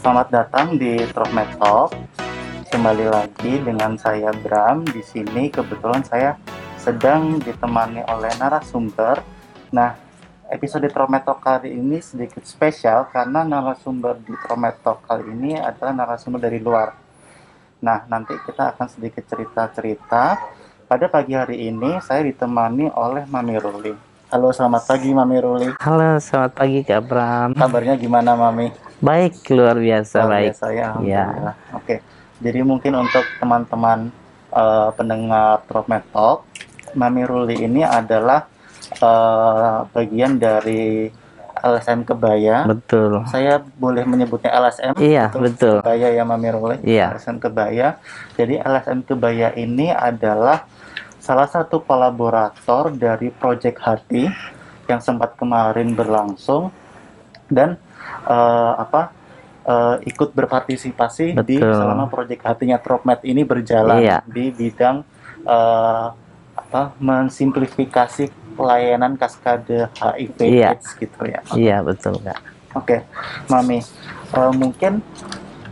Selamat datang di Trokmed Talk. Kembali lagi dengan saya Bram. Di sini kebetulan saya sedang ditemani oleh narasumber. Nah, episode Trokmed Talk kali ini sedikit spesial karena narasumber di Trokmed Talk kali ini adalah narasumber dari luar. Nah, nanti kita akan sedikit cerita-cerita. Pada pagi hari ini saya ditemani oleh Mami Ruli. Halo, selamat pagi Mami Ruli. Halo, selamat pagi Kak Bram. Kabarnya gimana Mami? Baik, luar biasa Luar baik. biasa ya, alhamdulillah. Oke, jadi mungkin untuk teman-teman eh, pendengar Dropmet Talk, Mami Ruli ini adalah eh, bagian dari LSM Kebaya. Betul. Saya boleh menyebutnya LSM? Iya, betul. Kebaya ya Mami Ruli? Iya. LSM Kebaya. Jadi LSM Kebaya ini adalah salah satu kolaborator dari Project Hati yang sempat kemarin berlangsung dan eh, apa eh, ikut berpartisipasi di Betul. selama Project Hatinya Tropmed ini berjalan Iya. di bidang eh, apa mensimplifikasi pelayanan kaskade HIV Iya. AIDS gitu ya. Iya, betul Kak. Oke, Mami, eh, mungkin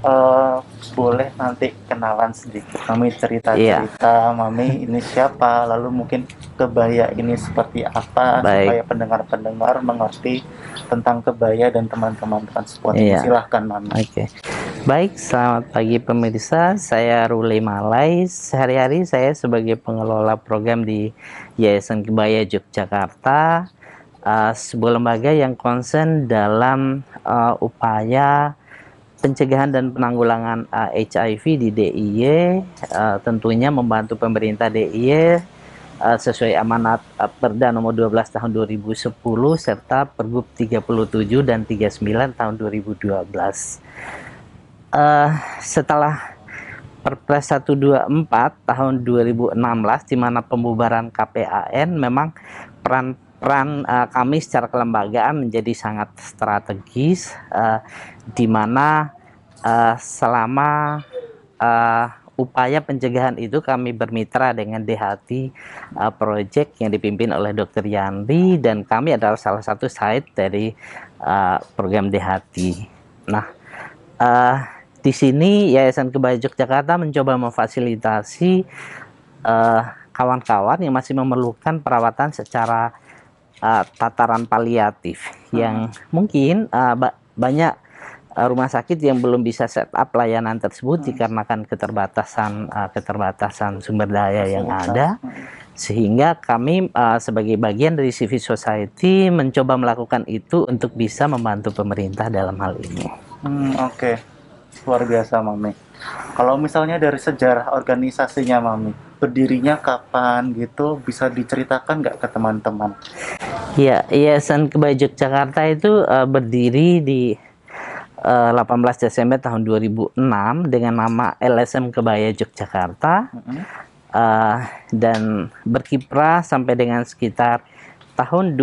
eh, boleh nanti kenalan sedikit. Mami cerita-cerita, Mami ini siapa, lalu mungkin kebaya ini seperti apa, Baik. supaya pendengar-pendengar mengerti tentang kebaya dan teman-teman transport. Iya. Silahkan, Mami. Oke. Baik, selamat pagi pemirsa. Saya Ruli Malai. Sehari-hari saya sebagai pengelola program di Yayasan Kebaya Yogyakarta, uh, sebuah lembaga yang konsen dalam uh, upaya pencegahan dan penanggulangan uh, HIV di DIY, uh, tentunya membantu pemerintah DIY uh, sesuai amanat uh, Perda nomor 12 tahun 2010 serta Pergub 37 dan 39 tahun 2012 eh setelah Perpres 124 tahun 2016 di mana pembubaran KPAN memang peran peran eh, kami secara kelembagaan menjadi sangat strategis eh, di mana eh, selama eh, upaya pencegahan itu kami bermitra dengan DHT eh, Project yang dipimpin oleh Dr. Yandri dan kami adalah salah satu site dari eh, program DHT. Nah, eh, di sini Yayasan Kebaya Yogyakarta mencoba memfasilitasi eh, kawan-kawan yang masih memerlukan perawatan secara eh, tataran paliatif yang mungkin eh, ba- banyak eh, rumah sakit yang belum bisa set up layanan tersebut dikarenakan keterbatasan eh, keterbatasan sumber daya yang ada. Sehingga kami eh, sebagai bagian dari civil society mencoba melakukan itu untuk bisa membantu pemerintah dalam hal ini. Hmm, Oke, luar biasa, Mami. Kalau misalnya dari sejarah organisasinya, Mami, berdirinya kapan gitu, bisa diceritakan nggak ke teman-teman? Ya, Yayasan Kebaya Yogyakarta itu eh, berdiri di eh, 18 Desember tahun 2006 dengan nama LSM Kebaya Yogyakarta Mm-mm. eh, dan berkiprah sampai dengan sekitar tahun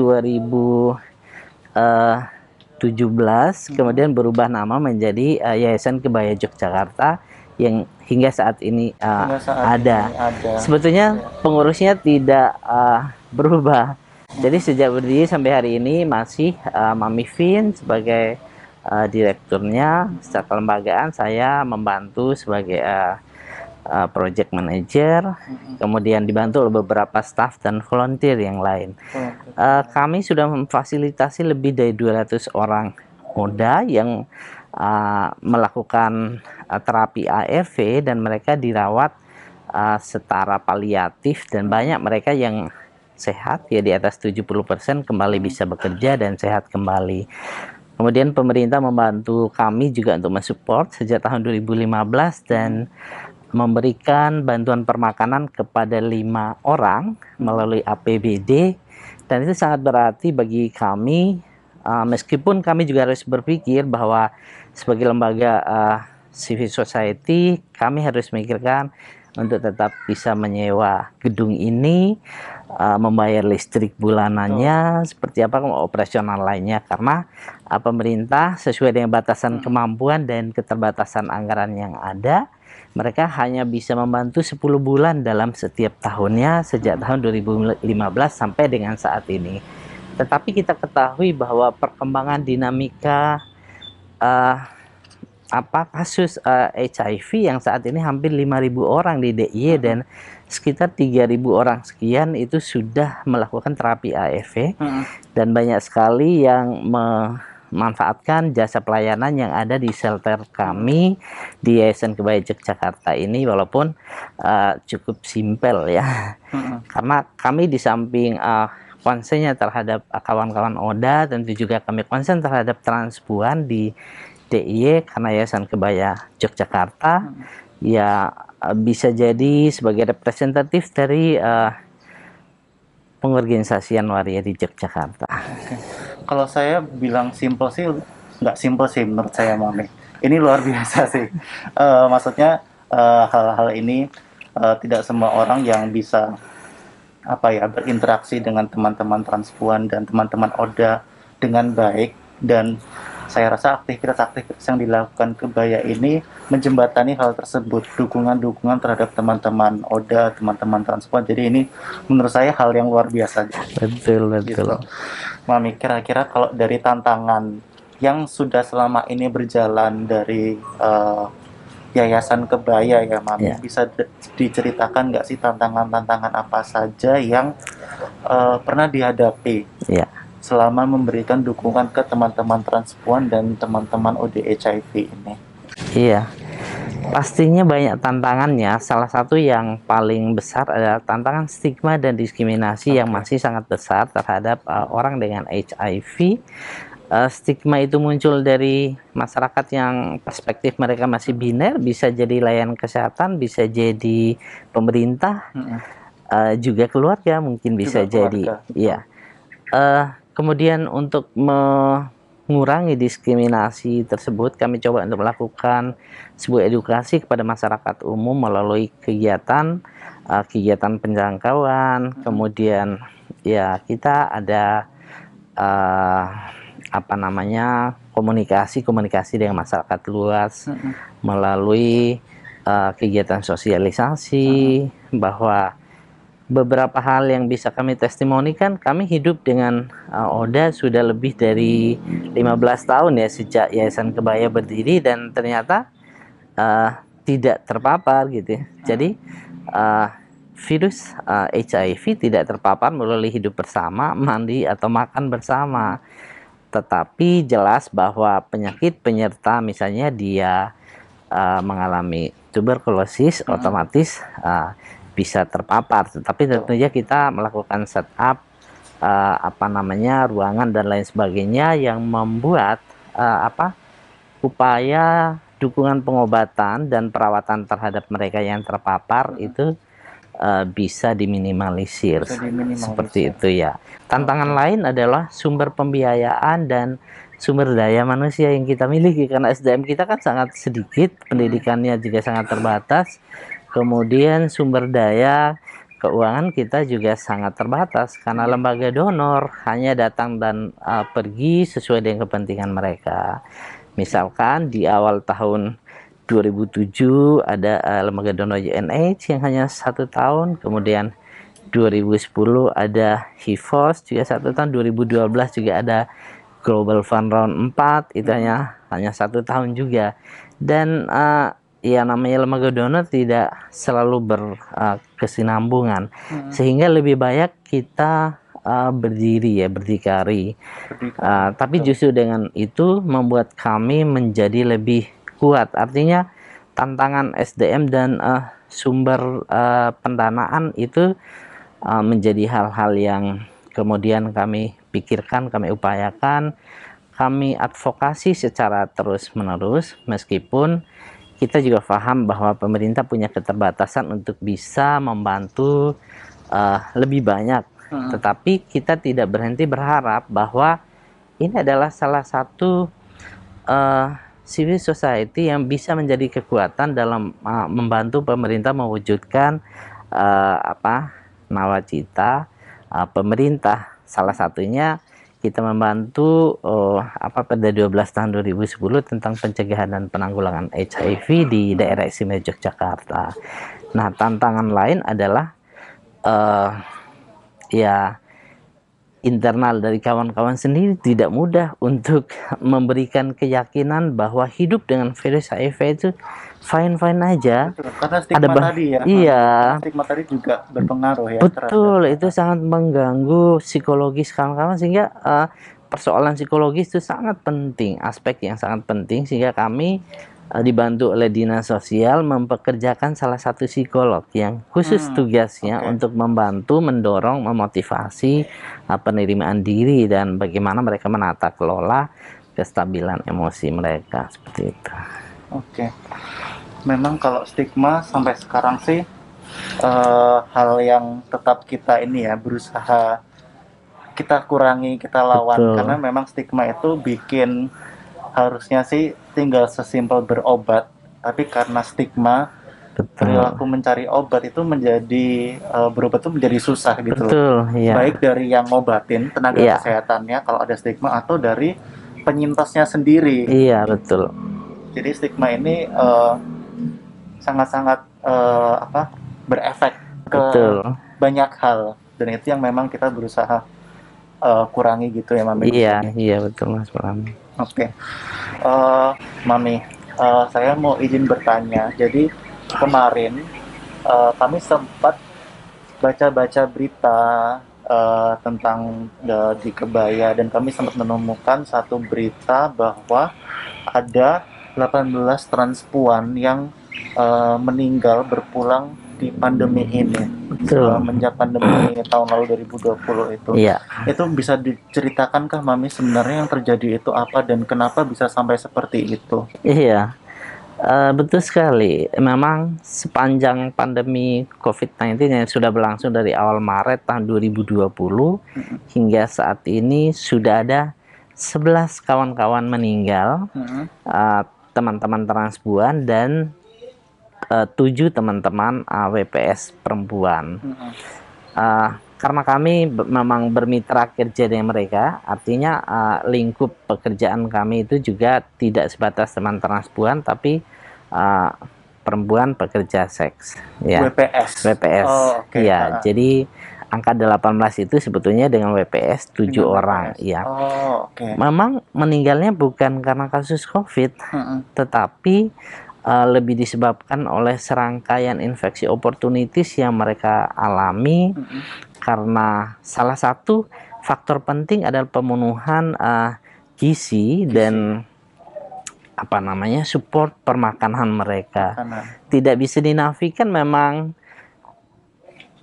2017 kemudian berubah nama menjadi eh, Yayasan Kebaya Yogyakarta yang hingga saat ini eh, Hingga saat ada. ini ada. Sebetulnya pengurusnya tidak uh, berubah. Jadi sejak berdiri sampai hari ini masih uh, Mami Vin sebagai uh, direkturnya. Secara kelembagaan saya membantu sebagai uh, uh, project manager. Mm-mm. Kemudian dibantu oleh beberapa staff dan volunteer yang lain. Oh, Eh, kami sudah memfasilitasi lebih dari 200 orang muda yang uh, melakukan uh, terapi ARV dan mereka dirawat uh, setara paliatif dan banyak mereka yang sehat ya di atas 70% kembali bisa bekerja dan sehat kembali. Kemudian pemerintah membantu kami juga untuk mensupport sejak tahun 2015 dan memberikan bantuan permakanan kepada lima orang melalui APBD dan itu sangat berarti bagi kami uh, meskipun kami juga harus berpikir bahwa sebagai lembaga uh, civil society kami harus memikirkan untuk tetap bisa menyewa gedung ini uh, membayar listrik bulanannya seperti apa operasional lainnya. Karena uh, pemerintah sesuai dengan batasan kemampuan dan keterbatasan anggaran yang ada mereka hanya bisa membantu 10 bulan dalam setiap tahunnya sejak tahun 2015 sampai dengan saat ini. Tetapi kita ketahui bahwa perkembangan dinamika uh, apa kasus uh, eh, HIV yang saat ini hampir 5.000 orang di DIY hmm. dan sekitar 3.000 orang sekian itu sudah melakukan terapi ARV hmm. dan banyak sekali yang memanfaatkan jasa pelayanan yang ada di shelter kami di Yayasan Kebaya Yogyakarta ini walaupun uh, cukup simpel ya hmm. karena kami di samping uh, konsennya terhadap kawan-kawan ODA tentu juga kami konsen terhadap transpuan di DIY karena Yayasan Kebaya Yogyakarta hmm. ya eh, bisa jadi sebagai representatif dari uh, pengorganisasian waria di Yogyakarta. Okay. Kalau saya bilang simple sih nggak simple sih menurut saya Mami. Ini luar biasa sih. Uh, maksudnya hal-hal uh, ini uh, tidak semua orang yang bisa apa ya berinteraksi dengan teman-teman transpuan dan teman-teman ODA dengan baik dan saya rasa aktivitas-aktivitas yang dilakukan kebaya ini menjembatani hal tersebut dukungan-dukungan terhadap teman-teman Oda teman-teman transport. Jadi ini menurut saya hal yang luar biasa betul betul. Gitu. Mami kira-kira kalau dari tantangan yang sudah selama ini berjalan dari uh, Yayasan Kebaya ya Mami yeah. bisa diceritakan nggak sih tantangan-tantangan apa saja yang uh, pernah dihadapi? Yeah selama memberikan dukungan ke teman-teman transpuan dan teman-teman ODHIV ini? Iya, pastinya banyak tantangannya. Salah satu yang paling besar adalah tantangan stigma dan diskriminasi okay. yang masih sangat besar terhadap uh, orang dengan HIV. Uh, stigma itu muncul dari masyarakat yang perspektif mereka masih biner, bisa jadi layanan kesehatan, bisa jadi pemerintah, -hmm. uh, juga keluarga mungkin bisa juga jadi, iya. Uh, Kemudian untuk mengurangi diskriminasi tersebut, kami coba untuk melakukan sebuah edukasi kepada masyarakat umum melalui kegiatan uh, kegiatan penjangkauan, hmm. kemudian ya kita ada uh, apa namanya komunikasi komunikasi dengan masyarakat luas hmm. melalui uh, kegiatan sosialisasi hmm. bahwa beberapa hal yang bisa kami testimonikan kami hidup dengan uh, Oda sudah lebih dari 15 tahun ya sejak Yayasan Kebaya berdiri dan ternyata uh, tidak terpapar gitu ya. Jadi uh, virus uh, HIV tidak terpapar melalui hidup bersama, mandi atau makan bersama. Tetapi jelas bahwa penyakit penyerta misalnya dia uh, mengalami tuberkulosis hmm. otomatis uh, bisa terpapar. Tetapi tentunya kita melakukan setup uh, apa namanya ruangan dan lain sebagainya yang membuat uh, apa upaya dukungan pengobatan dan perawatan terhadap mereka yang terpapar hmm. itu uh, bisa diminimalisir. bisa diminimalisir. Seperti itu ya. Tantangan lain adalah sumber pembiayaan dan sumber daya manusia yang kita miliki. Karena SDM kita kan sangat sedikit pendidikannya juga sangat terbatas Kemudian sumber daya keuangan kita juga sangat terbatas karena lembaga donor hanya datang dan uh, pergi sesuai dengan kepentingan mereka. Misalkan di awal tahun 2007 ada uh, lembaga donor UNH yang hanya satu tahun, kemudian 2010 ada HIVOS juga satu tahun, 2012 juga ada Global Fund Round 4 itu hanya hanya satu tahun juga. Dan uh, ya namanya lembaga donor tidak selalu berkesinambungan uh, hmm. sehingga lebih banyak kita uh, berdiri ya berdikari. Uh, tapi justru dengan itu membuat kami menjadi lebih kuat. Artinya tantangan SDM dan uh, sumber uh, pendanaan itu uh, menjadi hal-hal yang kemudian kami pikirkan kami upayakan kami advokasi secara terus-menerus meskipun kita juga paham bahwa pemerintah punya keterbatasan untuk bisa membantu uh, lebih banyak. Hmm. Tetapi kita tidak berhenti berharap bahwa ini adalah salah satu uh, civil society yang bisa menjadi kekuatan dalam uh, membantu pemerintah mewujudkan uh, apa nawacita uh, pemerintah. Salah satunya kita membantu uh, apa pada 12 tahun 2010 tentang pencegahan dan penanggulangan HIV di daerah istimewa Yogyakarta. Nah, tantangan lain adalah uh, ya internal dari kawan-kawan sendiri tidak mudah untuk memberikan keyakinan bahwa hidup dengan virus HIV itu fine-fine aja. Betul, karena stigma Ada bah- tadi ya. Iya. Stigma tadi juga berpengaruh ya. Betul, terhadap- itu sangat mengganggu psikologis kawan-kawan sehingga eh, persoalan psikologis itu sangat penting, aspek yang sangat penting sehingga kami eh, dibantu oleh dinas sosial mempekerjakan salah satu psikolog yang khusus Hmm, tugasnya oke. untuk membantu, mendorong, memotivasi eh, penerimaan diri dan bagaimana mereka menata kelola kestabilan emosi mereka seperti itu. Oke. Memang kalau stigma sampai sekarang sih eh, hal yang tetap kita ini ya berusaha kita kurangi, kita lawan Betul. karena memang stigma itu bikin harusnya sih tinggal sesimpel berobat, tapi karena stigma Betul. perilaku mencari obat itu menjadi eh, berobat itu menjadi susah gitu. Betul, iya. Baik dari yang ngobatin tenaga Iya. kesehatannya kalau ada stigma atau dari penyintasnya sendiri. Iya, betul. Jadi stigma ini eh, sangat-sangat eh, apa berefek ke Betul. banyak hal dan itu yang memang kita berusaha eh, kurangi gitu ya Mami. Iya, iya betul Mas Pram. Oke, Eh, Mami, eh, saya mau izin bertanya. Jadi kemarin eh, kami sempat baca-baca berita eh, tentang eh, di Kebaya dan kami sempat menemukan satu berita bahwa ada 18 transpuan yang eh, meninggal berpulang di pandemi ini. Eh, Betul. Semenjak pandemi tahun lalu 2020 itu. Iya. Itu bisa diceritakan kah Mami sebenarnya yang terjadi itu apa dan kenapa bisa sampai seperti itu? Iya. Eh, betul sekali. Memang sepanjang pandemi COVID-19 yang sudah berlangsung dari awal Maret tahun 2020 hingga saat ini sudah ada 11 kawan-kawan meninggal, Mm-mm. eh, teman-teman transpuan dan eh, tujuh teman-teman eh, WPS perempuan. Uh, karena kami memang bermitra kerja dengan mereka, artinya uh, lingkup pekerjaan kami itu juga tidak sebatas teman transpuan, tapi uh, perempuan pekerja seks, ya WPS. WPS, Oh, oke. ya. Ah. Jadi angka 18 itu sebetulnya dengan WPS 7 Dengan orang, WPS. ya. Oh, oke. Memang meninggalnya bukan karena kasus COVID, Mm-mm. tetapi uh, lebih disebabkan oleh serangkaian infeksi opportunities yang mereka alami Mm-mm. karena salah satu faktor penting adalah pemenuhan uh, gizi dan apa namanya support permakanan mereka. Karena Tidak bisa dinafikan memang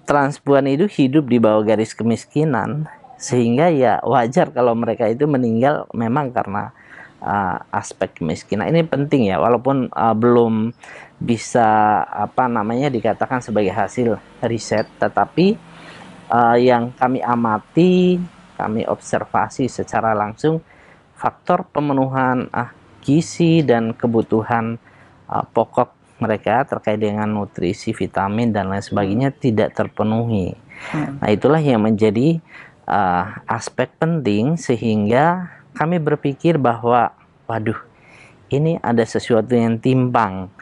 transpuan itu hidup di bawah garis kemiskinan sehingga ya wajar kalau mereka itu meninggal memang karena uh, aspek kemiskinan ini penting ya walaupun uh, belum bisa apa namanya dikatakan sebagai hasil riset tetapi uh, yang kami amati kami observasi secara langsung faktor pemenuhan ah, gizi dan kebutuhan uh, pokok mereka terkait dengan nutrisi, vitamin dan lain sebagainya tidak terpenuhi. Hmm. Nah, itulah yang menjadi uh, aspek penting sehingga kami berpikir bahwa waduh, ini ada sesuatu yang timpang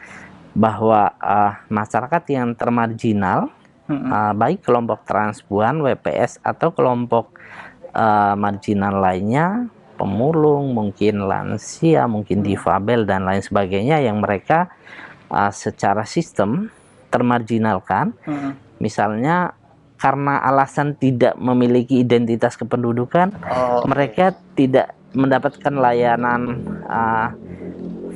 bahwa uh, masyarakat yang termarginal Mm-mm. uh, baik kelompok transpuan, WPS atau kelompok uh, marginal lainnya, pemulung, mungkin lansia, mungkin difabel dan lain sebagainya yang mereka uh, secara sistem termarginalkan, Mm-mm. misalnya karena alasan tidak memiliki identitas kependudukan, Oh, mereka tidak mendapatkan layanan uh,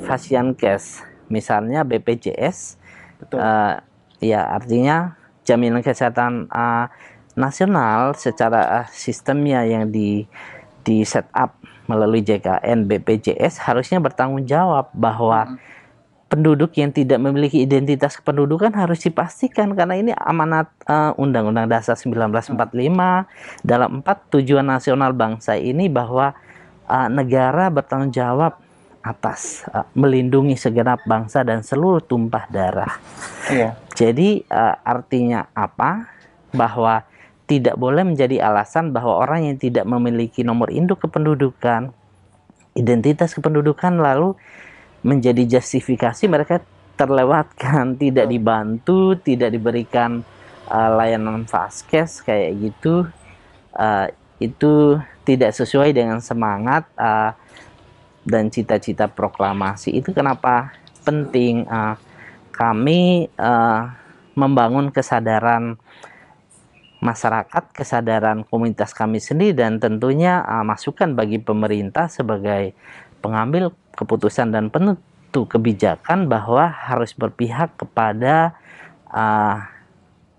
Fasiankes, misalnya BPJS, betul. Eh, ya artinya jaminan kesehatan eh, nasional secara eh, sistemnya yang di di set up melalui JKN BPJS harusnya bertanggung jawab bahwa Mm-mm. penduduk yang tidak memiliki identitas kependudukan harus dipastikan karena ini amanat eh, Undang-Undang Dasar 1945 dalam empat tujuan nasional bangsa ini bahwa eh, negara bertanggung jawab atas eh, melindungi segenap bangsa dan seluruh tumpah darah. Iya. Jadi eh, artinya apa? Bahwa tidak boleh menjadi alasan bahwa orang yang tidak memiliki nomor induk kependudukan, identitas kependudukan lalu menjadi justifikasi mereka terlewatkan, tidak dibantu, tidak diberikan eh, layanan vaskes kayak gitu. Eh, itu tidak sesuai dengan semangat uh, dan cita-cita proklamasi. Itu kenapa penting uh, kami uh, membangun kesadaran masyarakat, kesadaran komunitas kami sendiri dan tentunya uh, masukan bagi pemerintah sebagai pengambil keputusan dan penentu kebijakan bahwa harus berpihak kepada uh,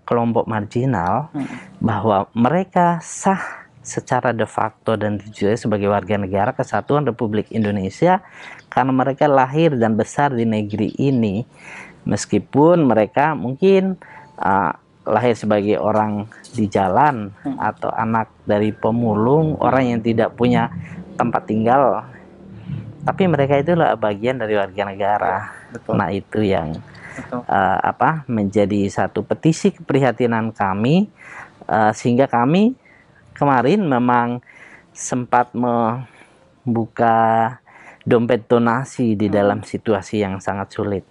kelompok marginal hmm. bahwa mereka sah secara de facto dan de jure sebagai warga negara kesatuan Republik Indonesia karena mereka lahir dan besar di negeri ini meskipun mereka mungkin uh, lahir sebagai orang di jalan hmm. atau anak dari pemulung orang yang tidak punya tempat tinggal tapi mereka itulah bagian dari warga negara Betul. nah itu yang Uh, apa menjadi satu petisi keprihatinan kami uh, sehingga kami kemarin memang sempat membuka dompet donasi di hmm. dalam situasi yang sangat sulit.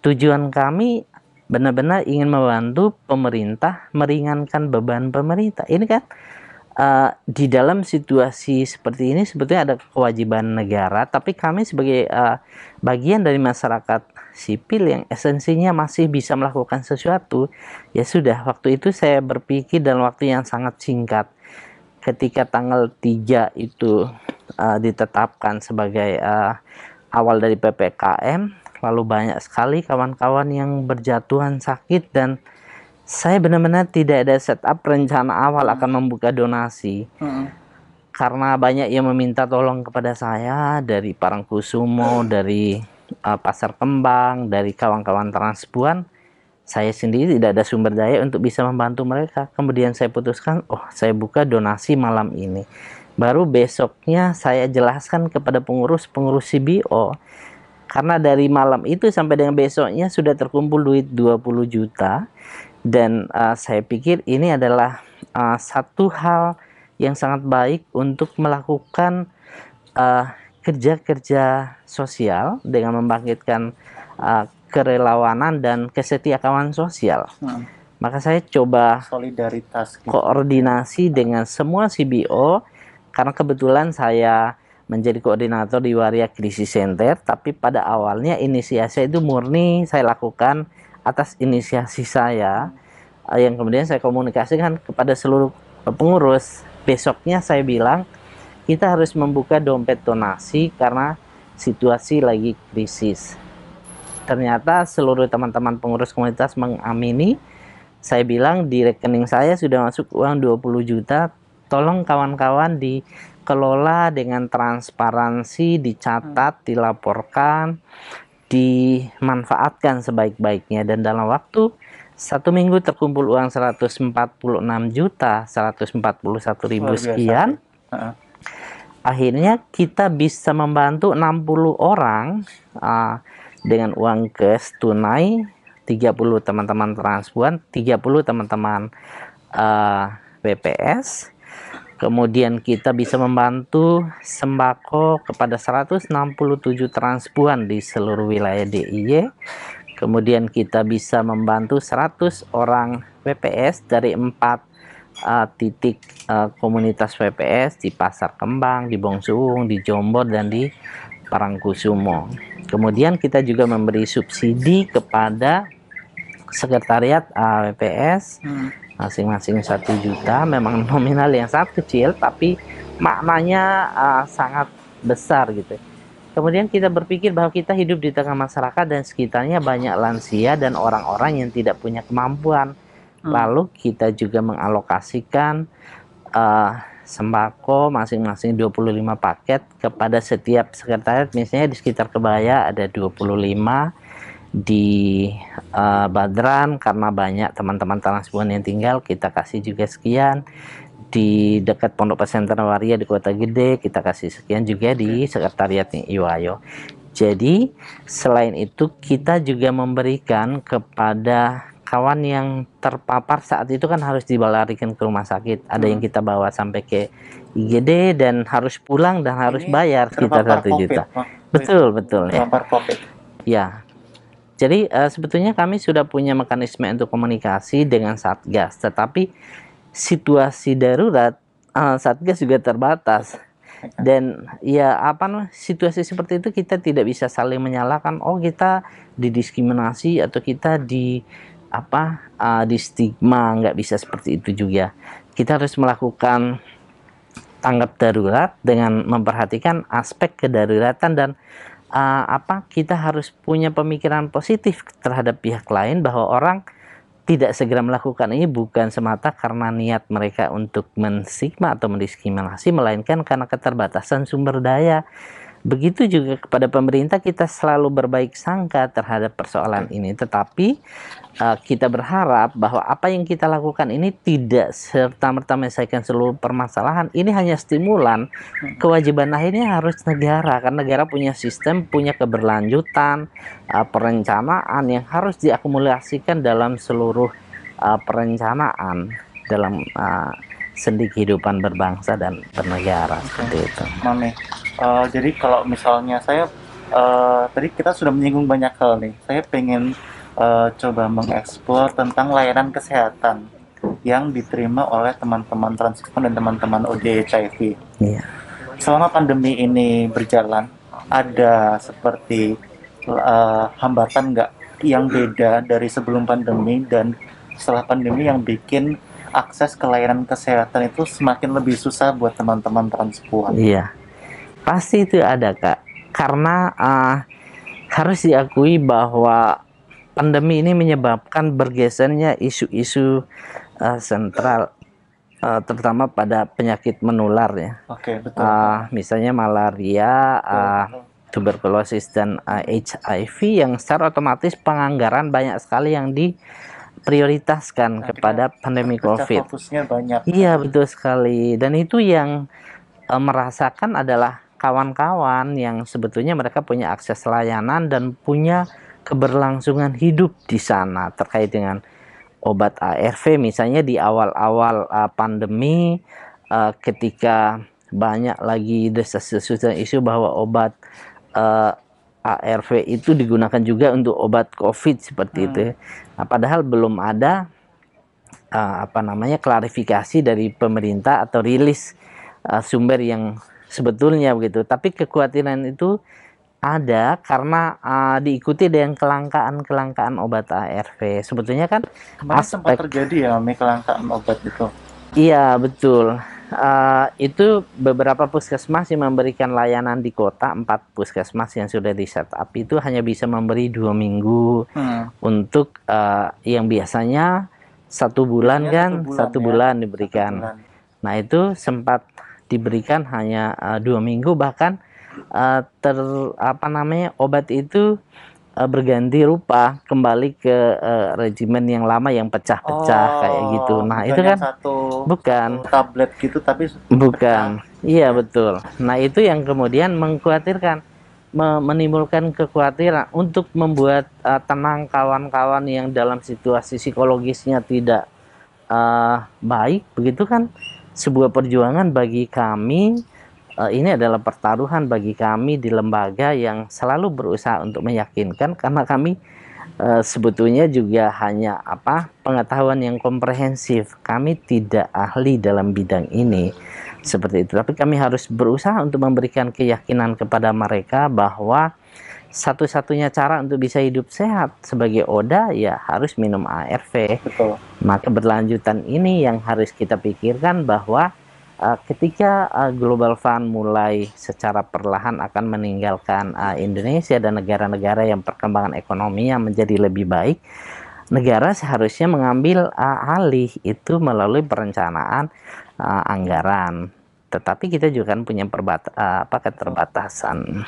Tujuan kami benar-benar ingin membantu pemerintah meringankan beban pemerintah. Ini kan uh, di dalam situasi seperti ini sebetulnya ada kewajiban negara, tapi kami sebagai uh, bagian dari masyarakat sipil yang esensinya masih bisa melakukan sesuatu, ya sudah waktu itu saya berpikir dalam waktu yang sangat singkat ketika tanggal 3 itu uh, ditetapkan sebagai uh, awal dari PPKM lalu banyak sekali kawan-kawan yang berjatuhan sakit dan saya benar-benar tidak ada setup rencana awal akan membuka donasi. Hmm. karena banyak yang meminta tolong kepada saya dari Parangkusumo dari uh, Pasar Kembang dari kawan-kawan Transpuan saya sendiri tidak ada sumber daya untuk bisa membantu mereka. Kemudian saya putuskan, oh saya buka donasi malam ini. Baru besoknya saya jelaskan kepada pengurus-pengurus CBO. Karena dari malam itu sampai dengan besoknya sudah terkumpul duit 20 juta. Dan uh, saya pikir ini adalah uh, satu hal yang sangat baik untuk melakukan uh, kerja-kerja sosial dengan membangkitkan uh, kerelawanan dan kesetiakawan sosial. Hmm. Maka saya coba solidaritas gitu. koordinasi dengan semua CBO karena kebetulan saya menjadi koordinator di Waria Krisis Center, tapi pada awalnya inisiasi itu murni saya lakukan atas inisiasi saya eh, yang kemudian saya komunikasikan kepada seluruh pengurus. Besoknya saya bilang kita harus membuka dompet donasi karena situasi lagi krisis ternyata seluruh teman-teman pengurus komunitas mengamini saya bilang di rekening saya sudah masuk uang 20 juta. Tolong kawan-kawan dikelola dengan transparansi dicatat dilaporkan dimanfaatkan sebaik-baiknya. Dan dalam waktu satu minggu terkumpul uang 146 juta 141 ribu sekian. Akhirnya kita bisa membantu 60 orang uh, dengan uang cash tunai 30 teman-teman transpuan 30 teman-teman uh, BPS kemudian kita bisa membantu sembako kepada 167 transpuan di seluruh wilayah DIY kemudian kita bisa membantu 100 orang PPS dari empat uh, titik uh, komunitas PPS di Pasar Kembang, di Bongsuung, di Jombor dan di Parangkusumo. Kemudian kita juga memberi subsidi kepada sekretariat AWPS hmm. masing-masing satu juta. Memang nominal yang sangat kecil, tapi maknanya uh, sangat besar gitu. Kemudian kita berpikir bahwa kita hidup di tengah masyarakat dan sekitarnya banyak lansia dan orang-orang yang tidak punya kemampuan. Hmm. Lalu kita juga mengalokasikan uh, sembako masing-masing 25 paket kepada setiap sekretariat. Misalnya di sekitar Kebaya ada 25 di uh, Badran karena banyak teman-teman transpuan yang tinggal kita kasih juga sekian. Di dekat Pondok Pesantren Waria di Kota Gede kita kasih sekian juga di sekretariat Iwayo. Jadi selain itu kita juga memberikan kepada kawan yang terpapar saat itu kan harus dibalarikan ke rumah sakit. Ada hmm. yang kita bawa sampai ke IGD dan harus pulang dan harus Ini bayar sekitar satu juta. Betul betul ya. COVID. Ya. Jadi uh, sebetulnya kami sudah punya mekanisme untuk komunikasi dengan Satgas, tetapi situasi darurat uh, satgas juga terbatas dan ya apa situasi seperti itu kita tidak bisa saling menyalahkan oh kita didiskriminasi atau kita di apa uh, di stigma nggak bisa seperti itu juga kita harus melakukan tanggap darurat dengan memperhatikan aspek kedaruratan dan uh, apa kita harus punya pemikiran positif terhadap pihak lain bahwa orang tidak segera melakukan ini bukan semata karena niat mereka untuk mensigma atau mendiskriminasi, melainkan karena keterbatasan sumber daya. Begitu juga kepada pemerintah kita selalu berbaik sangka terhadap persoalan ini, tetapi uh, kita berharap bahwa apa yang kita lakukan ini tidak serta-merta menyelesaikan seluruh permasalahan. Ini hanya stimulan. Kewajiban akhirnya harus negara, karena negara punya sistem, punya keberlanjutan, uh, perencanaan yang harus diakumulasikan dalam seluruh uh, perencanaan dalam uh, sendi kehidupan berbangsa dan bernegara seperti itu. Mami, Uh, jadi kalau misalnya saya uh, tadi kita sudah menyinggung banyak hal nih. Saya pengen uh, coba mengeksplor tentang layanan kesehatan yang diterima oleh teman-teman transkuman dan teman-teman ODHIV. Iya. Selama pandemi ini berjalan, ada seperti uh, hambatan nggak yang beda dari sebelum pandemi dan setelah pandemi yang bikin akses ke layanan kesehatan itu semakin lebih susah buat teman-teman transpuan. Iya Pasti itu ada kak, karena uh, harus diakui bahwa pandemi ini menyebabkan bergesernya isu-isu uh, sentral uh, terutama pada penyakit menular ya. Oke, betul. Uh, misalnya malaria, uh, tuberkulosis dan uh, HIV yang secara otomatis penganggaran banyak sekali yang diprioritaskan kepada pandemi COVID. Fokusnya banyak. Iya, betul sekali. Dan itu yang uh, merasakan adalah kawan-kawan yang sebetulnya mereka punya akses layanan dan punya keberlangsungan hidup di sana terkait dengan obat ARV misalnya di awal-awal uh, pandemi uh, ketika banyak lagi desas-desus isu bahwa obat uh, ARV itu digunakan juga untuk obat COVID seperti hmm. itu. Nah, padahal belum ada uh, apa namanya klarifikasi dari pemerintah atau rilis uh, sumber yang sebetulnya begitu. Tapi kekhawatiran itu ada karena uh, diikuti dengan kelangkaan-kelangkaan obat ARV. Sebetulnya kan Kemarin aspek sempat terjadi ya kelangkaan obat itu. Iya betul. Uh, itu beberapa puskesmas yang memberikan layanan di kota empat puskesmas yang sudah di setup itu hanya bisa memberi dua minggu hmm. untuk uh, yang biasanya satu bulan kan satu bulan, satu bulan ya. diberikan. Satu bulan. Nah itu sempat diberikan hanya uh, dua minggu bahkan uh, ter apa namanya obat itu uh, berganti rupa kembali ke uh, regimen yang lama yang pecah-pecah oh, kayak gitu. Nah itu kan satu, bukan satu tablet gitu tapi bukan. Pecah. Iya betul. Nah itu yang kemudian mengkhawatirkan menimbulkan kekhawatiran untuk membuat uh, tenang kawan-kawan yang dalam situasi psikologisnya tidak uh, baik begitu kan sebuah perjuangan bagi kami uh, ini adalah pertaruhan bagi kami di lembaga yang selalu berusaha untuk meyakinkan karena kami uh, sebetulnya juga hanya apa pengetahuan yang komprehensif. Kami tidak ahli dalam bidang ini seperti itu. Tapi kami harus berusaha untuk memberikan keyakinan kepada mereka bahwa satu-satunya cara untuk bisa hidup sehat sebagai Oda ya harus minum ARV. Betul. Maka berlanjutan ini yang harus kita pikirkan bahwa uh, ketika uh, Global Fund mulai secara perlahan akan meninggalkan uh, Indonesia dan negara-negara yang perkembangan ekonominya menjadi lebih baik, negara seharusnya mengambil uh, alih itu melalui perencanaan uh, anggaran. Tetapi kita juga kan punya perbata, uh, apa keterbatasan.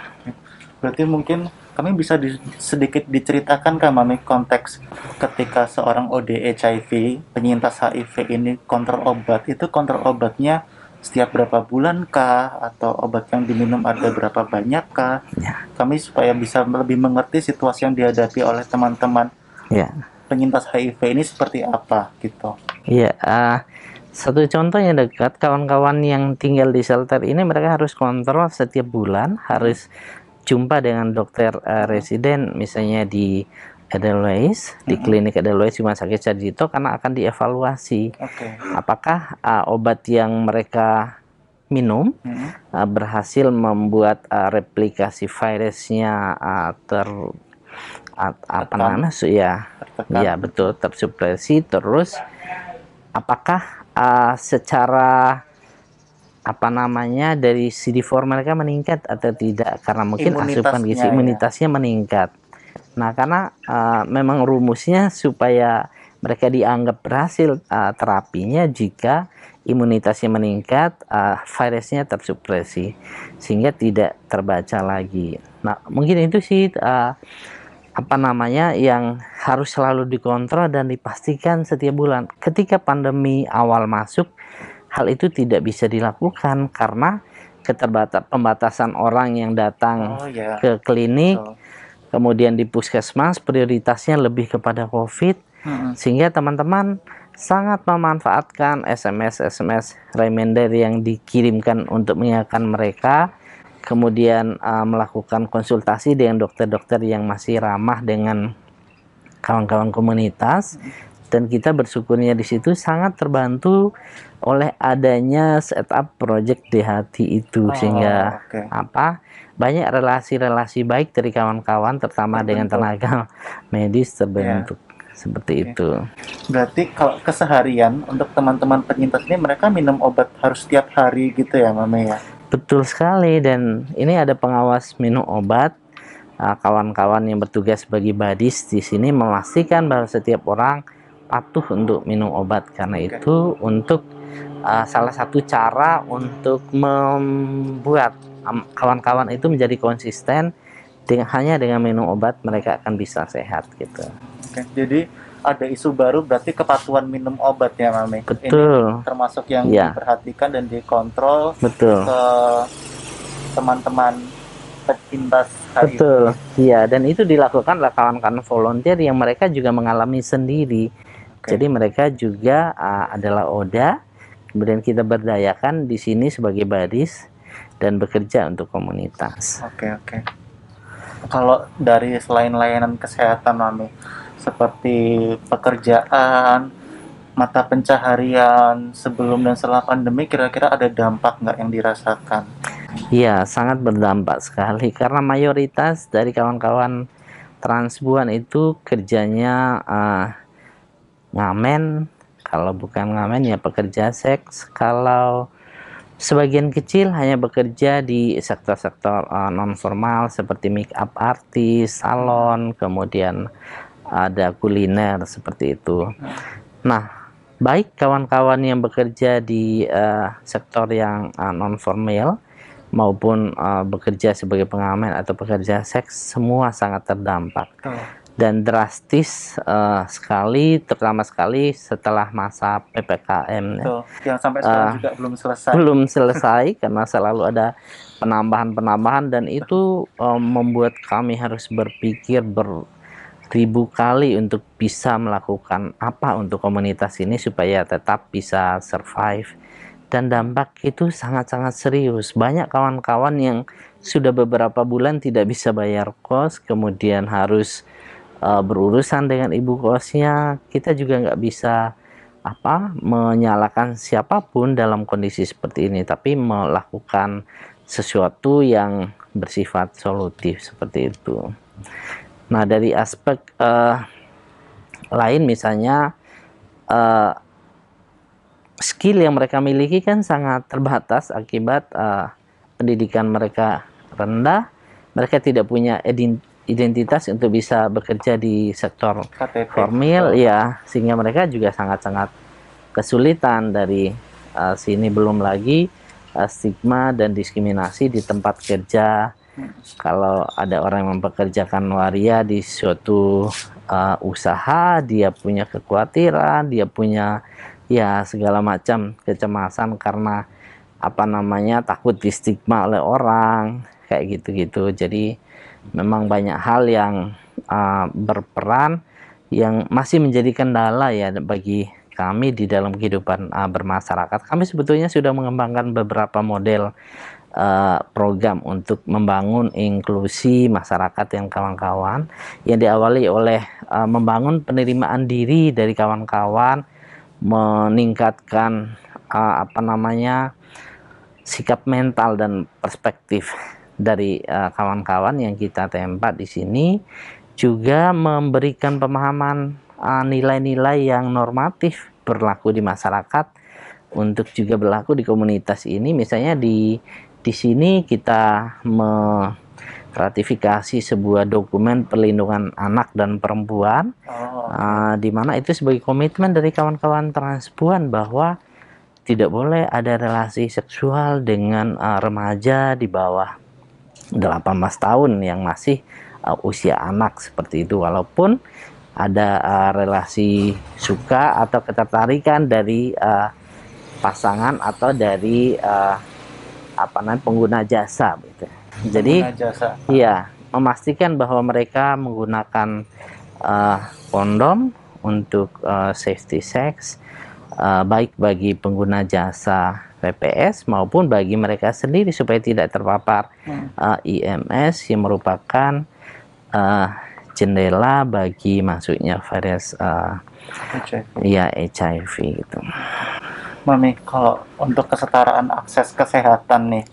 Berarti mungkin kami bisa di, sedikit diceritakan Kak Mami konteks ketika seorang ODE HIV penyintas HIV ini kontrol obat itu kontrol obatnya setiap berapa bulan kah atau obat yang diminum ada berapa banyak kah ya. kami supaya bisa lebih mengerti situasi yang dihadapi oleh teman-teman ya. penyintas HIV ini seperti apa gitu iya uh, satu contoh yang dekat kawan-kawan yang tinggal di shelter ini mereka harus kontrol setiap bulan harus jumpa dengan dokter uh, residen misalnya di Edelweiss di Mhm. klinik Edelweiss Rumah Sakit Sarjito karena akan dievaluasi Oke. apakah uh, obat yang mereka minum Mhm. uh, berhasil membuat uh, replikasi virusnya uh, ter at- apa namanya su- ya Tertekan. ya betul tersupresi terus apakah uh, secara apa namanya dari CD4 mereka meningkat atau tidak karena mungkin asupan Imunitasnya gizi ya. imunitasnya meningkat. Nah, karena uh, memang rumusnya supaya mereka dianggap berhasil uh, terapinya jika imunitasnya meningkat, uh, virusnya tersupresi sehingga tidak terbaca lagi. Nah, mungkin itu sih uh, apa namanya yang harus selalu dikontrol dan dipastikan setiap bulan. Ketika pandemi awal masuk, hal itu tidak bisa dilakukan karena keterbatasan pembatasan orang yang datang Oh ya. ke klinik, Betul. kemudian di puskesmas prioritasnya lebih kepada COVID, Mhm. sehingga teman-teman sangat memanfaatkan SMS SMS reminder yang dikirimkan untuk mengingatkan mereka, kemudian uh, melakukan konsultasi dengan dokter-dokter yang masih ramah dengan kawan-kawan komunitas dan kita bersyukurnya di situ sangat terbantu oleh adanya setup project DHT itu Oh, sehingga oke. apa banyak relasi-relasi baik dari kawan-kawan terutama dengan tenaga medis terbentuk seperti Oke. itu. Berarti kalau keseharian untuk teman-teman penyintas ini mereka minum obat harus setiap hari gitu ya, Mame ya. Betul sekali dan ini ada pengawas minum obat. Ah, Kawan-kawan yang bertugas sebagai badis di sini memastikan bahwa setiap orang patuh untuk minum obat karena Oke. itu untuk ah, salah satu cara untuk membuat kawan-kawan itu menjadi konsisten dengan hanya dengan minum obat mereka akan bisa sehat gitu. Oke. Jadi ada isu baru berarti kepatuhan minum obat ya, Mame. Ini Betul, termasuk yang Ya. diperhatikan dan dikontrol betul. ke teman-teman penyintas HIV. Betul, iya dan itu dilakukan oleh kawan-kawan volunteer yang mereka juga mengalami sendiri. Oke. Jadi mereka juga ah, adalah ODA, kemudian kita berdayakan di sini sebagai baris dan bekerja untuk komunitas. Oke, oke. Kalau dari selain layanan kesehatan, Mami, seperti pekerjaan, mata pencaharian sebelum dan setelah pandemi, kira-kira ada dampak nggak yang dirasakan? Iya, sangat berdampak sekali karena mayoritas dari kawan-kawan transbuan itu kerjanya ah, ngamen, kalau bukan ngamen ya pekerja seks, kalau sebagian kecil hanya bekerja di sektor-sektor non formal seperti make up artis, salon, kemudian ada kuliner seperti itu. Nah, baik kawan-kawan yang bekerja di eh, sektor yang non formal maupun eh, bekerja sebagai pengamen atau pekerja seks semua sangat terdampak dan drastis eh, sekali terutama sekali setelah masa PPKM ya. Yang sampai sekarang Ah, juga belum selesai. belum selesai karena selalu ada penambahan-penambahan dan itu eh, membuat kami harus berpikir beribu kali untuk bisa melakukan apa untuk komunitas ini supaya tetap bisa survive dan dampak itu sangat-sangat serius banyak kawan-kawan yang sudah beberapa bulan tidak bisa bayar kos kemudian harus eh, berurusan dengan ibu kosnya kita juga nggak bisa apa menyalahkan siapa pun dalam kondisi seperti ini tapi melakukan sesuatu yang bersifat solutif seperti itu. Nah dari aspek eh, lain misalnya eh, skill yang mereka miliki kan sangat terbatas akibat eh, pendidikan mereka rendah. Mereka tidak punya identitas untuk bisa bekerja di sektor KTP. formil ya sehingga mereka juga sangat-sangat kesulitan dari uh, sini belum lagi uh, stigma dan diskriminasi di tempat kerja Hmm. kalau ada orang yang mempekerjakan waria di suatu uh, usaha dia punya kekhawatiran dia punya ya segala macam kecemasan karena apa namanya takut di stigma oleh orang kayak gitu-gitu jadi memang banyak hal yang uh, berperan yang masih menjadi kendala ya bagi kami di dalam kehidupan uh, bermasyarakat. Kami sebetulnya sudah mengembangkan beberapa model uh, program untuk membangun inklusi masyarakat yang kawan-kawan yang diawali oleh uh, membangun penerimaan diri dari kawan-kawan, meningkatkan uh, apa namanya sikap mental dan perspektif dari kawan-kawan uh, yang kita tempat di sini juga memberikan pemahaman nilai-nilai uh, yang normatif berlaku di masyarakat untuk juga berlaku di komunitas ini misalnya di di sini kita meratifikasi sebuah dokumen perlindungan anak dan perempuan oh. uh, di mana itu sebagai komitmen dari kawan-kawan transpuan bahwa tidak boleh ada relasi seksual dengan uh, remaja di bawah 18 tahun yang masih uh, usia anak seperti itu walaupun ada uh, relasi suka atau ketertarikan dari uh, pasangan atau dari uh, apa namanya pengguna jasa gitu. Jadi jasa. iya memastikan bahwa mereka menggunakan uh, kondom untuk uh, safety sex uh, baik bagi pengguna jasa PPS maupun bagi mereka sendiri supaya tidak terpapar hmm. uh, IMS yang merupakan uh, jendela bagi masuknya virus uh, HIV. ya HIV gitu. Mami, kalau untuk kesetaraan akses kesehatan nih,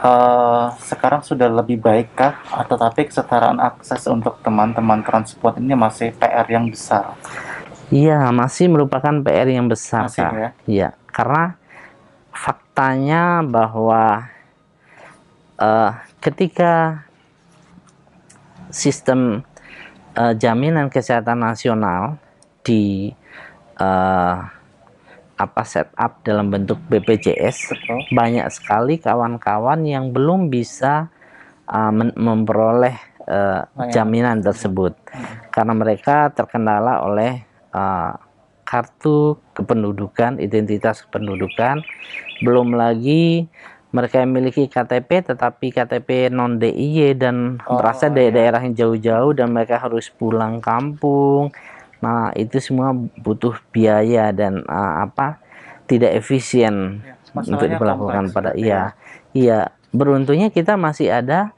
uh, sekarang sudah lebih baik kah? Atau tapi kesetaraan akses untuk teman-teman transport ini masih PR yang besar? Iya, masih merupakan PR yang besar, masih, Kak. Ya? Iya, karena faktanya bahwa uh, ketika sistem uh, jaminan kesehatan nasional di uh, apa setup dalam bentuk BPJS Betul. banyak sekali kawan-kawan yang belum bisa uh, memperoleh uh, jaminan tersebut hmm. karena mereka terkendala oleh uh, kartu kependudukan identitas kependudukan belum lagi mereka yang memiliki KTP tetapi KTP non DIY dan oh, berasal dari iya. daerah yang jauh-jauh dan mereka harus pulang kampung Nah, itu semua butuh biaya dan uh, apa? tidak efisien ya, untuk dilakukan pada iya. Iya, beruntungnya kita masih ada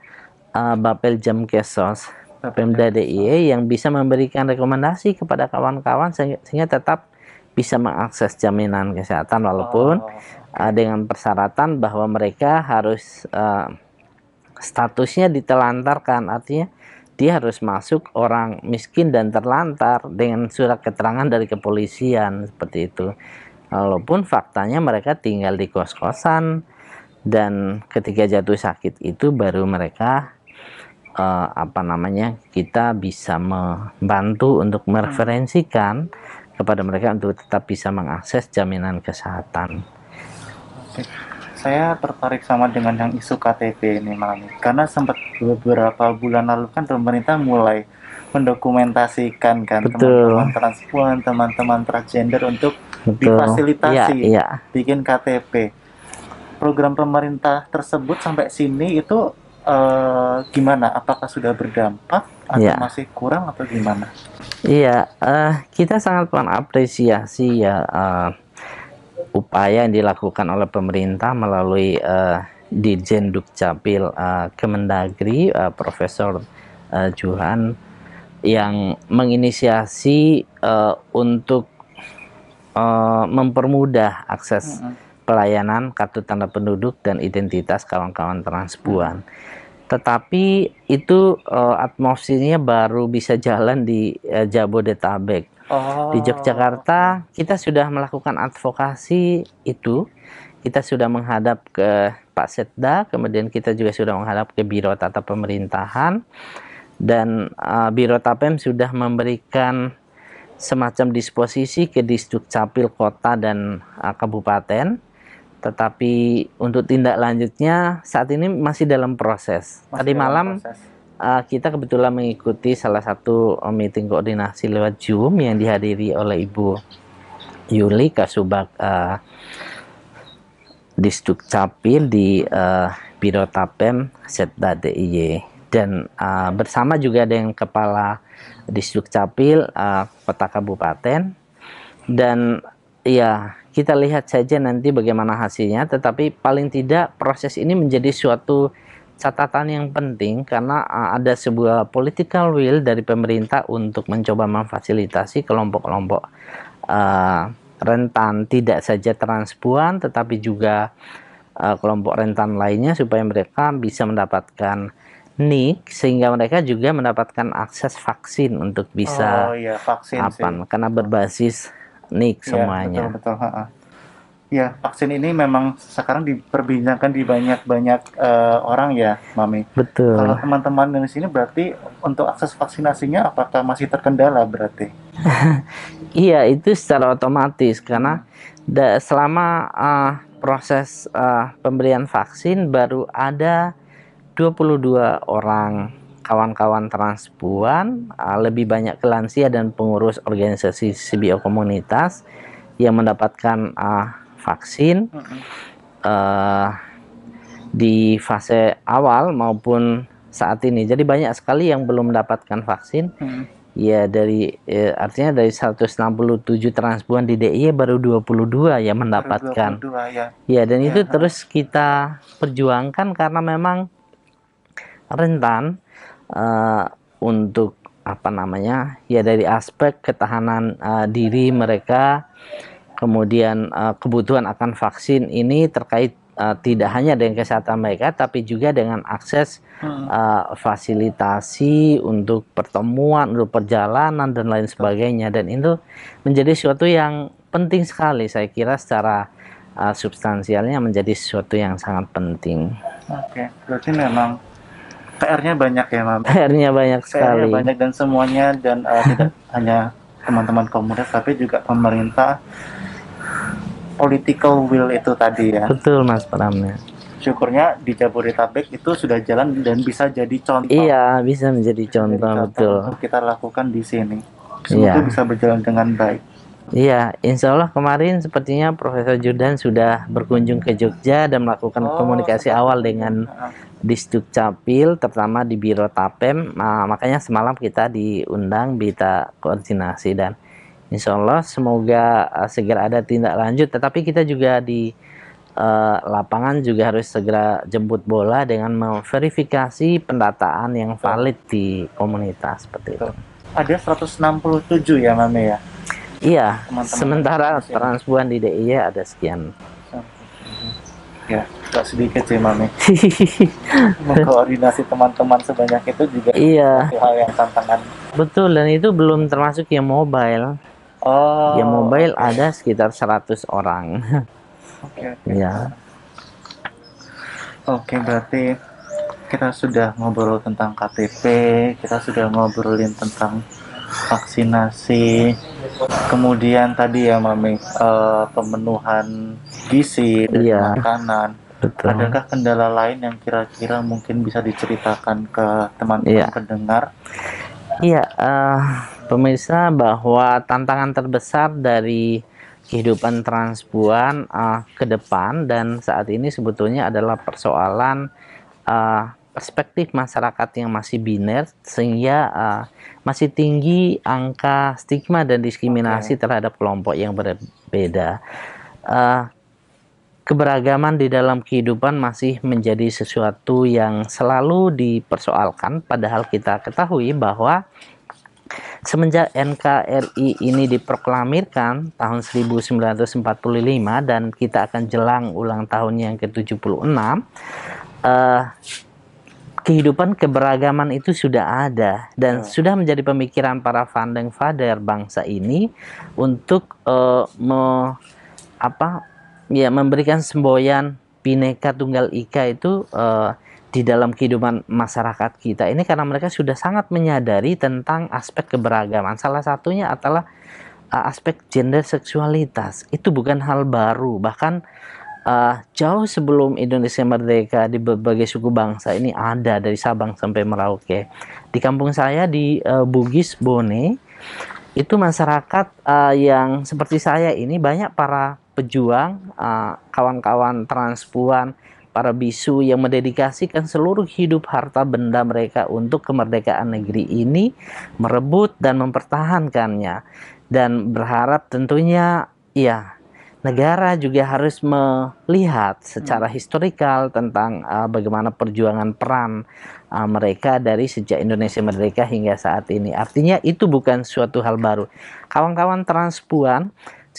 uh, Bapel Jam Kesos Pemda DIY yang bisa memberikan rekomendasi kepada kawan-kawan sehingga, tetap bisa mengakses jaminan kesehatan walaupun oh, uh, dengan persyaratan bahwa mereka harus uh, statusnya ditelantarkan. Artinya dia harus masuk orang miskin dan terlantar dengan surat keterangan dari kepolisian seperti itu. Walaupun faktanya mereka tinggal di kos-kosan dan ketika jatuh sakit itu baru mereka uh, apa namanya kita bisa membantu untuk mereferensikan kepada mereka untuk tetap bisa mengakses jaminan kesehatan saya tertarik sama dengan yang isu KTP ini malam ini karena sempat beberapa bulan lalu kan pemerintah mulai mendokumentasikan kan teman-teman transpuan, teman-teman transgender untuk Betul. difasilitasi ya, ya. bikin KTP. Program pemerintah tersebut sampai sini itu uh, gimana? Apakah sudah berdampak atau ya. masih kurang atau gimana? Iya, uh, kita sangat mengapresiasi ya uh, upaya yang dilakukan oleh pemerintah melalui uh, Dirjen Dukcapil uh, Kemendagri uh, Profesor uh, Juhan yang menginisiasi uh, untuk uh, mempermudah akses pelayanan kartu tanda penduduk dan identitas kawan-kawan transpuan. Tetapi itu uh, atmosfernya baru bisa jalan di uh, Jabodetabek Oh. Di Yogyakarta kita sudah melakukan advokasi itu. Kita sudah menghadap ke Pak Setda, kemudian kita juga sudah menghadap ke Biro Tata Pemerintahan dan uh, Biro Tapem sudah memberikan semacam disposisi ke Disduk Capil Kota dan uh, Kabupaten. Tetapi untuk tindak lanjutnya saat ini masih dalam proses. Masih Tadi malam proses. uh, kita kebetulan mengikuti salah satu uh, meeting koordinasi lewat Zoom yang dihadiri oleh Ibu Yuli Kasubag uh, Distuk Capil di uh, Biro Tapem Setda DIY dan uh, bersama juga dengan Kepala Distuk Capil uh, Kota Kabupaten. Dan ya kita lihat saja nanti bagaimana hasilnya, tetapi paling tidak proses ini menjadi suatu catatan yang penting karena uh, ada sebuah political will dari pemerintah untuk mencoba memfasilitasi kelompok-kelompok uh, rentan tidak saja transpuan tetapi juga uh, kelompok rentan lainnya supaya mereka bisa mendapatkan NIK sehingga mereka juga mendapatkan akses vaksin untuk bisa oh, iya, vaksin apa karena berbasis nik ya, semuanya. Betul, betul. Ha -ha. Ya, vaksin ini memang sekarang diperbincangkan di banyak-banyak uh, orang ya, Mami. Betul. Kalau teman-teman di sini berarti untuk akses vaksinasinya apakah masih terkendala berarti? iya, itu secara otomatis karena da, selama uh, proses uh, pemberian vaksin baru ada 22 orang kawan-kawan transpuan, uh, lebih banyak ke lansia dan pengurus organisasi CBO komunitas yang mendapatkan uh, vaksin uh, di fase awal maupun saat ini. Jadi banyak sekali yang belum mendapatkan vaksin. Hmm. Ya dari eh, artinya dari 167 transpuan di DIY baru 22 yang mendapatkan. 22, ya. ya dan ya, itu terus kita perjuangkan karena memang rentan uh, untuk apa namanya ya dari aspek ketahanan uh, diri mereka. Kemudian uh, kebutuhan akan vaksin ini terkait uh, tidak hanya dengan kesehatan mereka tapi juga dengan akses uh, fasilitasi untuk pertemuan untuk perjalanan dan lain sebagainya. Dan itu menjadi sesuatu yang penting sekali. Saya kira secara uh, substansialnya menjadi sesuatu yang sangat penting. Oke, berarti memang PR-nya banyak ya, Mam. PR-nya banyak sekali. PR-nya banyak dan semuanya dan uh, tidak hanya teman-teman komunitas tapi juga pemerintah political will itu tadi ya. Betul Mas Pramnya. Syukurnya di Jabodetabek itu sudah jalan dan bisa jadi contoh. Iya, bisa menjadi contoh, jadi contoh betul. Untuk kita lakukan di sini. Semoga iya. bisa berjalan dengan baik. Iya, insya Allah kemarin sepertinya Profesor Judan sudah berkunjung ke Jogja dan melakukan oh, komunikasi awal dengan Disduk Capil, terutama di Biro Tapem. Nah, makanya semalam kita diundang kita koordinasi dan Insya Allah semoga uh, segera ada tindak lanjut. Tetapi kita juga di uh, lapangan juga harus segera jemput bola dengan memverifikasi pendataan yang valid di komunitas seperti itu. Ada 167 ya Mame ya? Iya. Teman -teman sementara transpuan di DIY ada sekian. Ya, tak sedikit sih Mame. Mengkoordinasi teman-teman sebanyak itu juga iya. hal yang tantangan. Betul dan itu belum termasuk yang mobile. Oh. Yang mobile okay. ada sekitar 100 orang. Oke. Okay, okay. Ya. Oke, okay, berarti kita sudah ngobrol tentang KTP, kita sudah ngobrolin tentang vaksinasi, kemudian tadi ya Mami uh, pemenuhan gizi iya, makanan. Betul. Adakah kendala lain yang kira-kira mungkin bisa diceritakan ke teman-teman iya. pendengar? Iya, uh, pemirsa bahwa tantangan terbesar dari kehidupan transpuan uh, ke depan dan saat ini sebetulnya adalah persoalan uh, perspektif masyarakat yang masih biner sehingga uh, masih tinggi angka stigma dan diskriminasi okay. terhadap kelompok yang berbeda. Uh, keberagaman di dalam kehidupan masih menjadi sesuatu yang selalu dipersoalkan padahal kita ketahui bahwa Semenjak NKRI ini diproklamirkan tahun 1945 dan kita akan jelang ulang tahun yang ke-76, uh, kehidupan keberagaman itu sudah ada dan ya. sudah menjadi pemikiran para founding father bangsa ini untuk uh, me, apa ya memberikan semboyan bineka tunggal ika itu uh, di dalam kehidupan masyarakat kita ini karena mereka sudah sangat menyadari tentang aspek keberagaman. Salah satunya adalah uh, aspek gender seksualitas. Itu bukan hal baru, bahkan uh, jauh sebelum Indonesia merdeka di berbagai suku bangsa ini ada dari Sabang sampai Merauke. Di kampung saya di uh, Bugis Bone itu masyarakat uh, yang seperti saya ini banyak para pejuang, kawan-kawan uh, transpuan para bisu yang mendedikasikan seluruh hidup harta benda mereka untuk kemerdekaan negeri ini, merebut dan mempertahankannya dan berharap tentunya ya negara juga harus melihat secara historikal tentang uh, bagaimana perjuangan peran uh, mereka dari sejak Indonesia merdeka hingga saat ini. Artinya itu bukan suatu hal baru. Kawan-kawan transpuan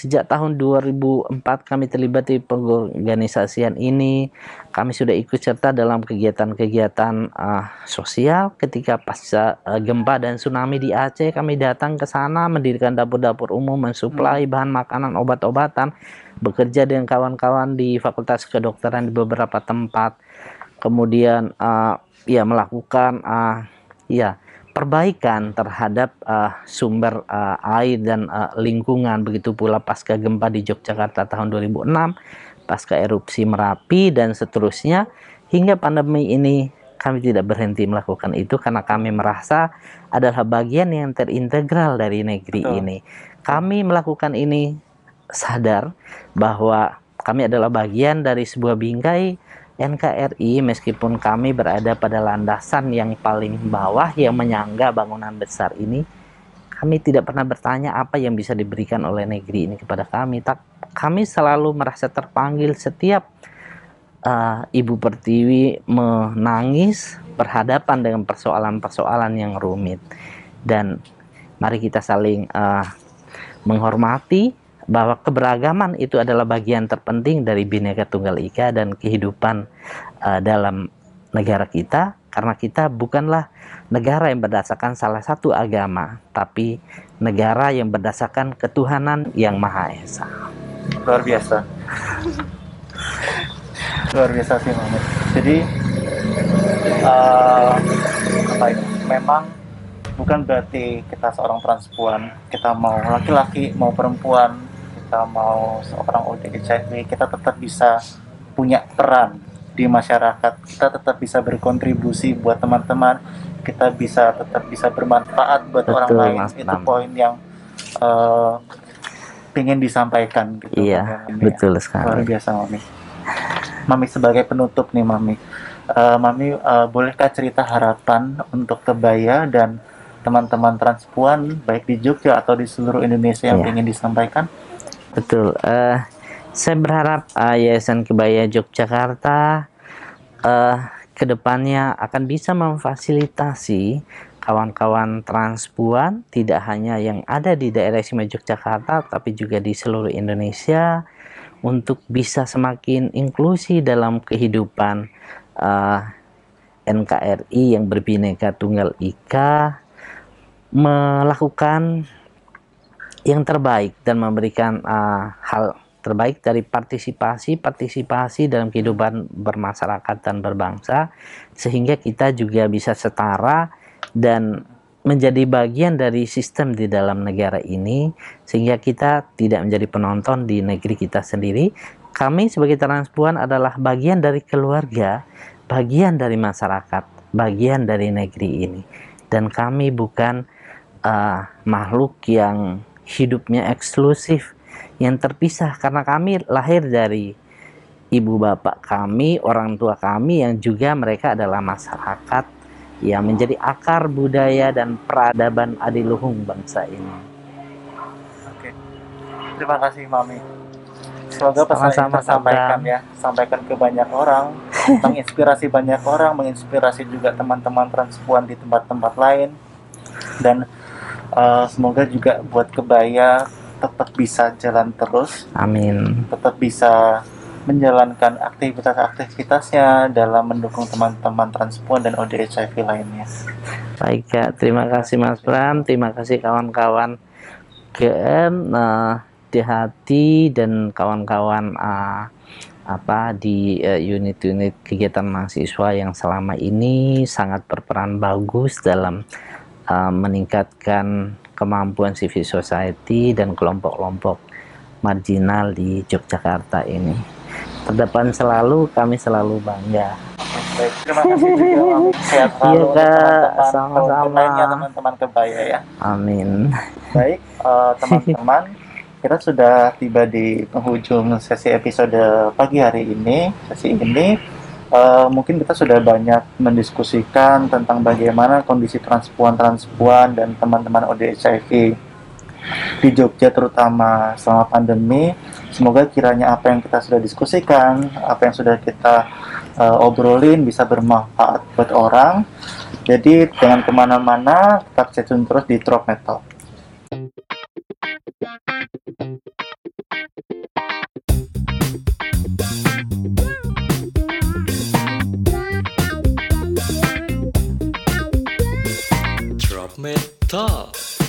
Sejak tahun 2004 kami terlibat di pengorganisasian ini. Kami sudah ikut serta dalam kegiatan-kegiatan uh, sosial ketika pasca uh, gempa dan tsunami di Aceh. Kami datang ke sana mendirikan dapur-dapur umum, mensuplai hmm. bahan makanan, obat-obatan, bekerja dengan kawan-kawan di Fakultas Kedokteran di beberapa tempat. Kemudian uh, ya melakukan uh, ya perbaikan terhadap uh, sumber uh, air dan uh, lingkungan. Begitu pula pasca gempa di Yogyakarta tahun 2006 pasca erupsi Merapi dan seterusnya. Hingga pandemi ini kami tidak berhenti melakukan itu karena kami merasa adalah bagian yang terintegral dari negeri Betul. ini. Kami melakukan ini sadar bahwa kami adalah bagian dari sebuah bingkai NKRI meskipun kami berada pada landasan yang paling bawah yang menyangga bangunan besar ini kami tidak pernah bertanya apa yang bisa diberikan oleh negeri ini kepada kami. Tak kami selalu merasa terpanggil setiap uh, Ibu Pertiwi menangis berhadapan dengan persoalan-persoalan yang rumit. Dan mari kita saling uh, menghormati bahwa keberagaman itu adalah bagian terpenting dari Bhinneka Tunggal Ika dan kehidupan uh, dalam negara kita karena kita bukanlah negara yang berdasarkan salah satu agama tapi negara yang berdasarkan ketuhanan yang Maha Esa. Luar biasa. Luar biasa sih Mama. Jadi uh, apa ini? Memang bukan berarti kita seorang transpuan, kita mau laki-laki mau perempuan kita mau seorang ODGJ kita tetap bisa punya peran di masyarakat. Kita tetap bisa berkontribusi buat teman-teman. Kita bisa tetap bisa bermanfaat buat Betul, orang lain. Mas itu poin yang uh, ingin disampaikan gitu. Iya ya. betul sekali. Luar biasa mami. Mami sebagai penutup nih mami. Uh, mami uh, bolehkah cerita harapan untuk kebaya dan teman-teman transpuan baik di Jogja atau di seluruh Indonesia yang iya. ingin disampaikan Betul. Uh, saya berharap uh, Yayasan Kebaya Yogyakarta uh, ke depannya akan bisa memfasilitasi kawan-kawan transpuan tidak hanya yang ada di daerah istimewa Yogyakarta tapi juga di seluruh Indonesia untuk bisa semakin inklusi dalam kehidupan uh, NKRI yang berbineka tunggal ika melakukan yang terbaik dan memberikan uh, hal terbaik dari partisipasi partisipasi dalam kehidupan bermasyarakat dan berbangsa sehingga kita juga bisa setara dan menjadi bagian dari sistem di dalam negara ini sehingga kita tidak menjadi penonton di negeri kita sendiri. Kami sebagai transpuan adalah bagian dari keluarga bagian dari masyarakat bagian dari negeri ini. Dan kami bukan uh, makhluk yang hidupnya eksklusif yang terpisah karena kami lahir dari ibu bapak kami, orang tua kami yang juga mereka adalah masyarakat yang menjadi akar budaya dan peradaban adiluhung bangsa ini. Oke. Terima kasih Mami. Semoga pesan Sama -sama sampaikan ya, sampaikan ke banyak orang, menginspirasi banyak orang, menginspirasi juga teman-teman transpuan di tempat-tempat lain dan uh, semoga juga buat kebaya tetap bisa jalan terus. Amin. Tetap bisa menjalankan aktivitas-aktivitasnya dalam mendukung teman-teman transpuan dan ODHIV lainnya. Baik ya, terima kasih Mas Bram, terima kasih kawan-kawan GM uh, di hati dan kawan-kawan uh, apa di eh, unit-unit uh, kegiatan mahasiswa yang selama ini sangat berperan bagus dalam uh, meningkatkan kemampuan civil society dan kelompok-kelompok marginal di Yogyakarta ini. Terdepan selalu, kami selalu bangga. Baik, terima kasih juga Sehat selalu iya, sama-sama. teman-teman kebaya ya. Amin. Baik, eh, teman-teman, uh, kita sudah tiba di penghujung sesi episode pagi hari ini. Sesi ini uh, mungkin kita sudah banyak mendiskusikan tentang bagaimana kondisi transpuan-transpuan dan teman-teman ODHIV di Jogja terutama selama pandemi. Semoga kiranya apa yang kita sudah diskusikan, apa yang sudah kita uh, obrolin bisa bermanfaat buat orang. Jadi jangan ke mana-mana, tetap stay terus di Drop Metal. Drop Metal